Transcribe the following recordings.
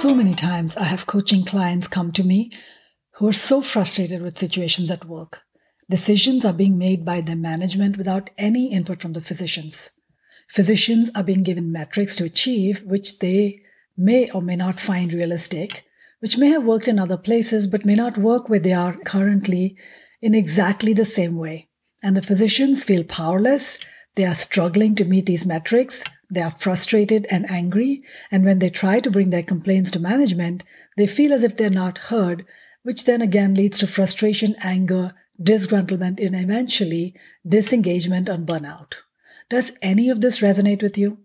So many times I have coaching clients come to me who are so frustrated with situations at work. Decisions are being made by their management without any input from the physicians. Physicians are being given metrics to achieve, which they may or may not find realistic, which may have worked in other places, but may not work where they are currently in exactly the same way. And the physicians feel powerless. They are struggling to meet these metrics. They are frustrated and angry. And when they try to bring their complaints to management, they feel as if they're not heard, which then again leads to frustration, anger, disgruntlement, and eventually disengagement and burnout. Does any of this resonate with you?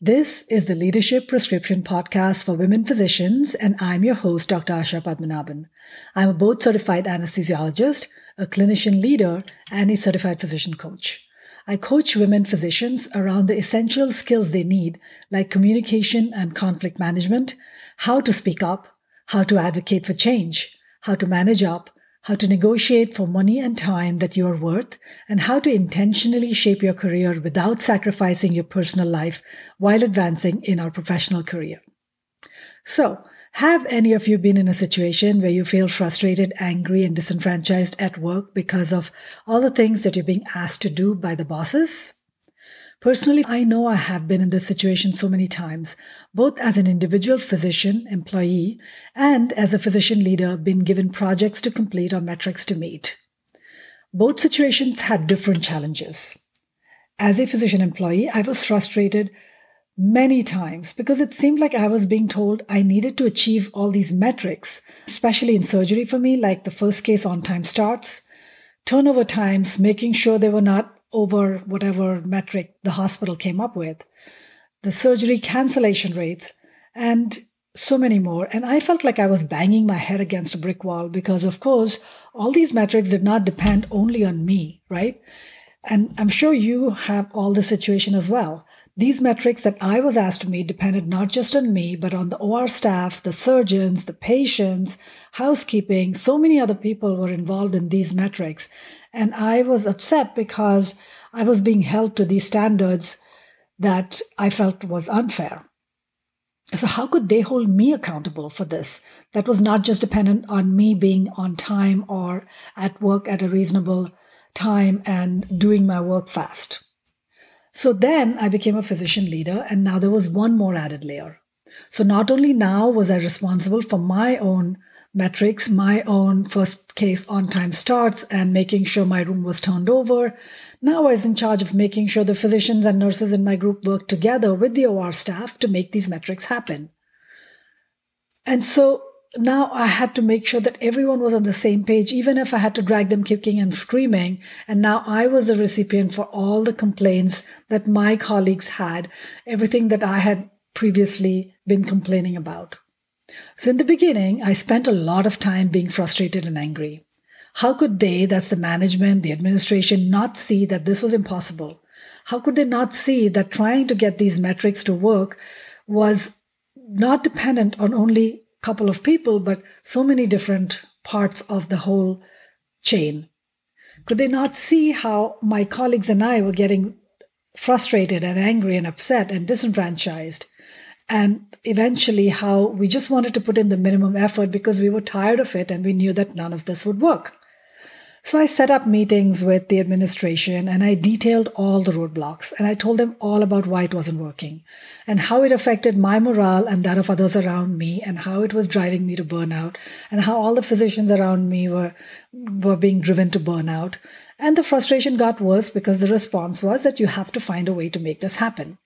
This is the Leadership Prescription Podcast for women physicians, and I'm your host, Dr. Asha Padmanabhan. I'm a board certified anesthesiologist, a clinician leader, and a certified physician coach. I coach women physicians around the essential skills they need, like communication and conflict management, how to speak up, how to advocate for change, how to manage up, how to negotiate for money and time that you are worth, and how to intentionally shape your career without sacrificing your personal life while advancing in our professional career. So, have any of you been in a situation where you feel frustrated, angry, and disenfranchised at work because of all the things that you're being asked to do by the bosses? Personally, I know I have been in this situation so many times, both as an individual physician employee and as a physician leader, been given projects to complete or metrics to meet. Both situations had different challenges. As a physician employee, I was frustrated many times because it seemed like I was being told I needed to achieve all these metrics, especially in surgery for me, like the first case on time starts, turnover times, making sure they were not over whatever metric the hospital came up with, the surgery cancellation rates, and so many more. And I felt like I was banging my head against a brick wall because, of course, all these metrics did not depend only on me, right? And I'm sure you have all the situation as well. These metrics that I was asked to meet depended not just on me, but on the OR staff, the surgeons, the patients, housekeeping. So many other people were involved in these metrics. And I was upset because I was being held to these standards that I felt was unfair. So, how could they hold me accountable for this? That was not just dependent on me being on time or at work at a reasonable time and doing my work fast. So then I became a physician leader, and now there was one more added layer. So not only now was I responsible for my own metrics, my own first case on time starts, and making sure my room was turned over. Now I was in charge of making sure the physicians and nurses in my group worked together with the OR staff to make these metrics happen. And so now I had to make sure that everyone was on the same page, even if I had to drag them kicking and screaming. And now I was the recipient for all the complaints that my colleagues had, everything that I had previously been complaining about. So in the beginning, I spent a lot of time being frustrated and angry. How could they, that's the management, the administration, not see that this was impossible? How could they not see that trying to get these metrics to work was not dependent on only couple of people, but so many different parts of the whole chain. Could they not see how my colleagues and I were getting frustrated and angry and upset and disenfranchised? And eventually, how we just wanted to put in the minimum effort because we were tired of it and we knew that none of this would work. So I set up meetings with the administration and I detailed all the roadblocks and I told them all about why it wasn't working and how it affected my morale and that of others around me and how it was driving me to burnout and how all the physicians around me were, were being driven to burnout. And the frustration got worse because the response was that you have to find a way to make this happen.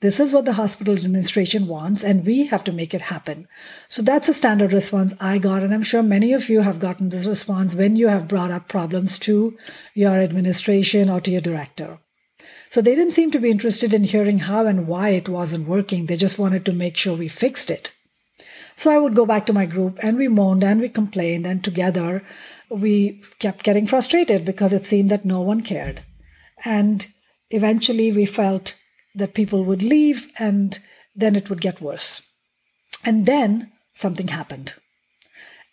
This is what the hospital administration wants, and we have to make it happen. So that's a standard response I got, and I'm sure many of you have gotten this response when you have brought up problems to your administration or to your director. So they didn't seem to be interested in hearing how and why it wasn't working. They just wanted to make sure we fixed it. So I would go back to my group and we moaned and we complained, and together we kept getting frustrated because it seemed that no one cared. And eventually we felt that people would leave and then it would get worse. And then something happened.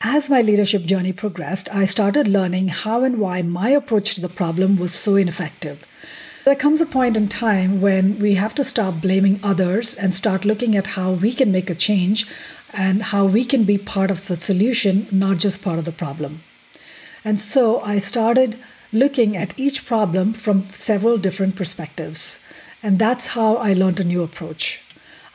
As my leadership journey progressed, I started learning how and why my approach to the problem was so ineffective. There comes a point in time when we have to stop blaming others and start looking at how we can make a change and how we can be part of the solution, not just part of the problem. And so I started looking at each problem from several different perspectives. And that's how I learned a new approach.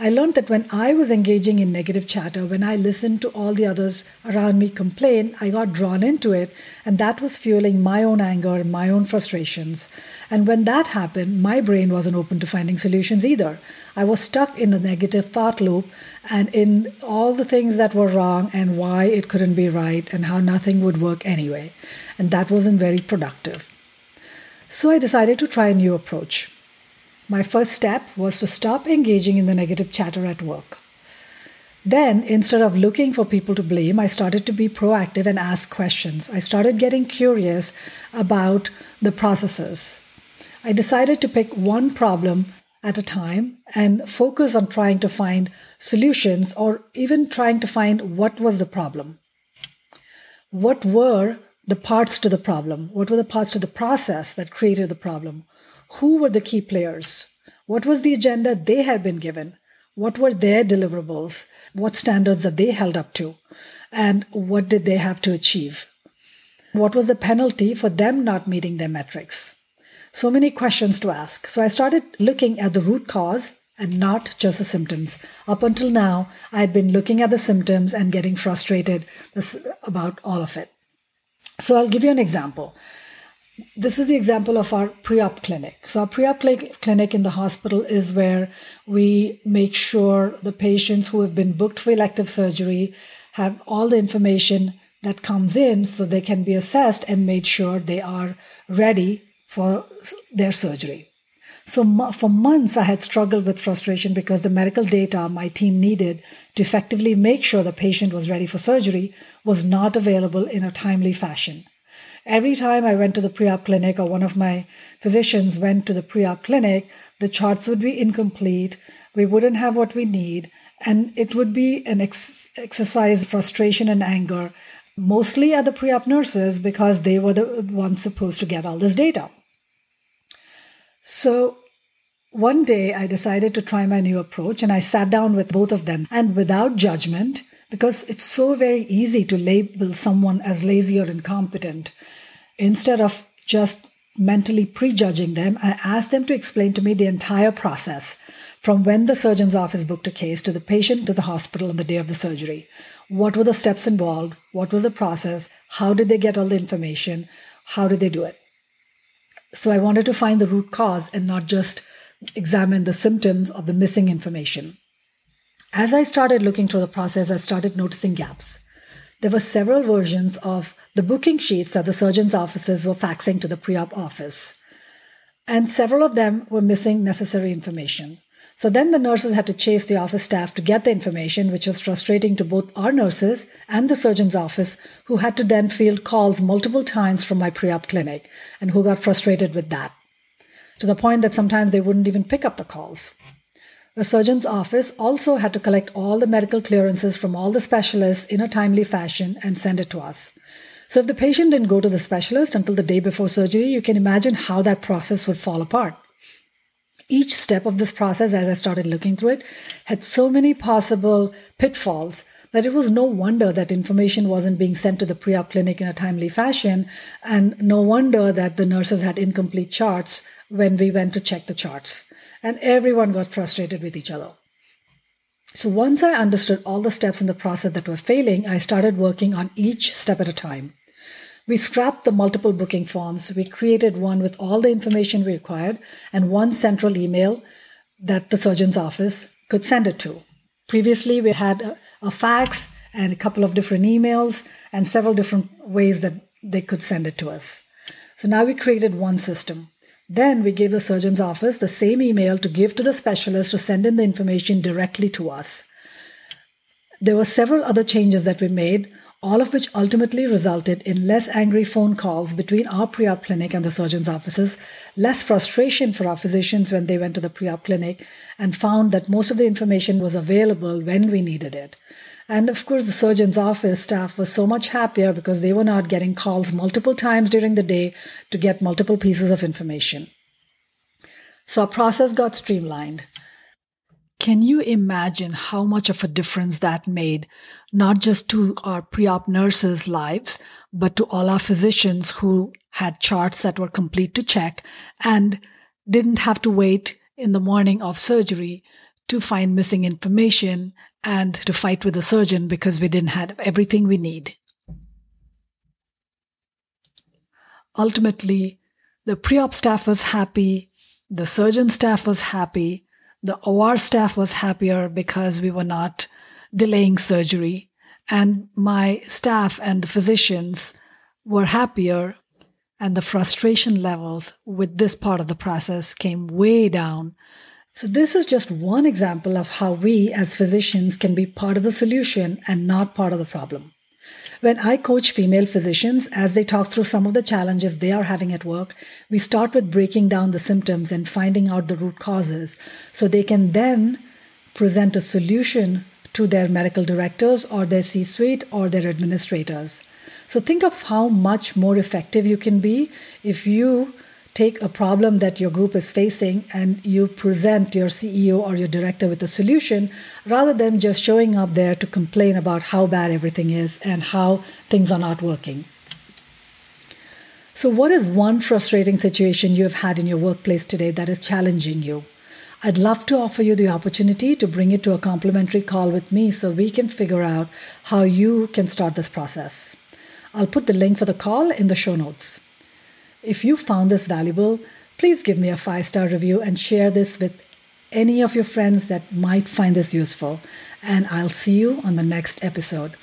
I learned that when I was engaging in negative chatter, when I listened to all the others around me complain, I got drawn into it, and that was fueling my own anger my own frustrations. And when that happened, my brain wasn't open to finding solutions either. I was stuck in a negative thought loop and in all the things that were wrong and why it couldn't be right and how nothing would work anyway. And that wasn't very productive. So I decided to try a new approach. My first step was to stop engaging in the negative chatter at work. Then, instead of looking for people to blame, I started to be proactive and ask questions. I started getting curious about the processes. I decided to pick one problem at a time and focus on trying to find solutions or even trying to find what was the problem. What were the parts to the problem? What were the parts to the process that created the problem? Who were the key players? What was the agenda they had been given? What were their deliverables? What standards that they held up to? And what did they have to achieve? What was the penalty for them not meeting their metrics? So many questions to ask. So I started looking at the root cause and not just the symptoms. Up until now, I had been looking at the symptoms and getting frustrated about all of it. So I'll give you an example this is the example of our pre-op clinic. So our pre-op clinic in the hospital is where we make sure the patients who have been booked for elective surgery have all the information that comes in so they can be assessed and made sure they are ready for their surgery. So for months, I had struggled with frustration because the medical data my team needed to effectively make sure the patient was ready for surgery was not available in a timely fashion. Every time I went to the pre op clinic or one of my physicians went to the pre op clinic, the charts would be incomplete. We wouldn't have what we need. And it would be an ex- exercise frustration and anger, mostly at the pre op nurses because they were the ones supposed to get all this data. So one day I decided to try my new approach and I sat down with both of them and without judgment, because it's so very easy to label someone as lazy or incompetent. Instead of just mentally prejudging them, I asked them to explain to me the entire process from when the surgeon's office booked a case to the patient to the hospital on the day of the surgery. What were the steps involved? What was the process? How did they get all the information? How did they do it? So I wanted to find the root cause and not just examine the symptoms of the missing information. As I started looking through the process, I started noticing gaps. There were several versions of the booking sheets that the surgeon's offices were faxing to the pre op office, and several of them were missing necessary information. So then the nurses had to chase the office staff to get the information, which was frustrating to both our nurses and the surgeon's office, who had to then field calls multiple times from my pre op clinic and who got frustrated with that to the point that sometimes they wouldn't even pick up the calls. The surgeon's office also had to collect all the medical clearances from all the specialists in a timely fashion and send it to us. So, if the patient didn't go to the specialist until the day before surgery, you can imagine how that process would fall apart. Each step of this process, as I started looking through it, had so many possible pitfalls that it was no wonder that information wasn't being sent to the pre op clinic in a timely fashion, and no wonder that the nurses had incomplete charts when we went to check the charts and everyone got frustrated with each other. So once I understood all the steps in the process that were failing, I started working on each step at a time. We scrapped the multiple booking forms. We created one with all the information we required and one central email that the surgeon's office could send it to. Previously, we had a, a fax and a couple of different emails and several different ways that they could send it to us. So now we created one system. Then we gave the surgeon's office the same email to give to the specialist to send in the information directly to us. There were several other changes that we made, all of which ultimately resulted in less angry phone calls between our pre op clinic and the surgeon's offices, less frustration for our physicians when they went to the pre op clinic and found that most of the information was available when we needed it. And of course, the surgeon's office staff was so much happier because they were not getting calls multiple times during the day to get multiple pieces of information. So our process got streamlined. Can you imagine how much of a difference that made, not just to our pre op nurses' lives, but to all our physicians who had charts that were complete to check and didn't have to wait in the morning of surgery to find missing information and to fight with the surgeon because we didn't have everything we need. Ultimately, the pre op staff was happy, the surgeon staff was happy, the OR staff was happier because we were not delaying surgery, and my staff and the physicians were happier, and the frustration levels with this part of the process came way down. So, this is just one example of how we as physicians can be part of the solution and not part of the problem. When I coach female physicians as they talk through some of the challenges they are having at work, we start with breaking down the symptoms and finding out the root causes so they can then present a solution to their medical directors or their C suite or their administrators. So think of how much more effective you can be if you take a problem that your group is facing and you present your CEO or your director with a solution rather than just showing up there to complain about how bad everything is and how things are not working. So, what is one frustrating situation you have had in your workplace today that is challenging you? I'd love to offer you the opportunity to bring it to a complimentary call with me so we can figure out how you can start this process. I'll put the link for the call in the show notes. If you found this valuable, please give me a five star review and share this with any of your friends that might find this useful. And I'll see you on the next episode.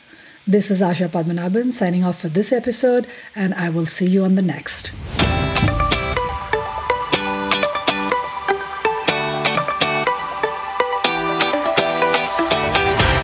This is Asha Padmanabhan signing off for this episode, and I will see you on the next.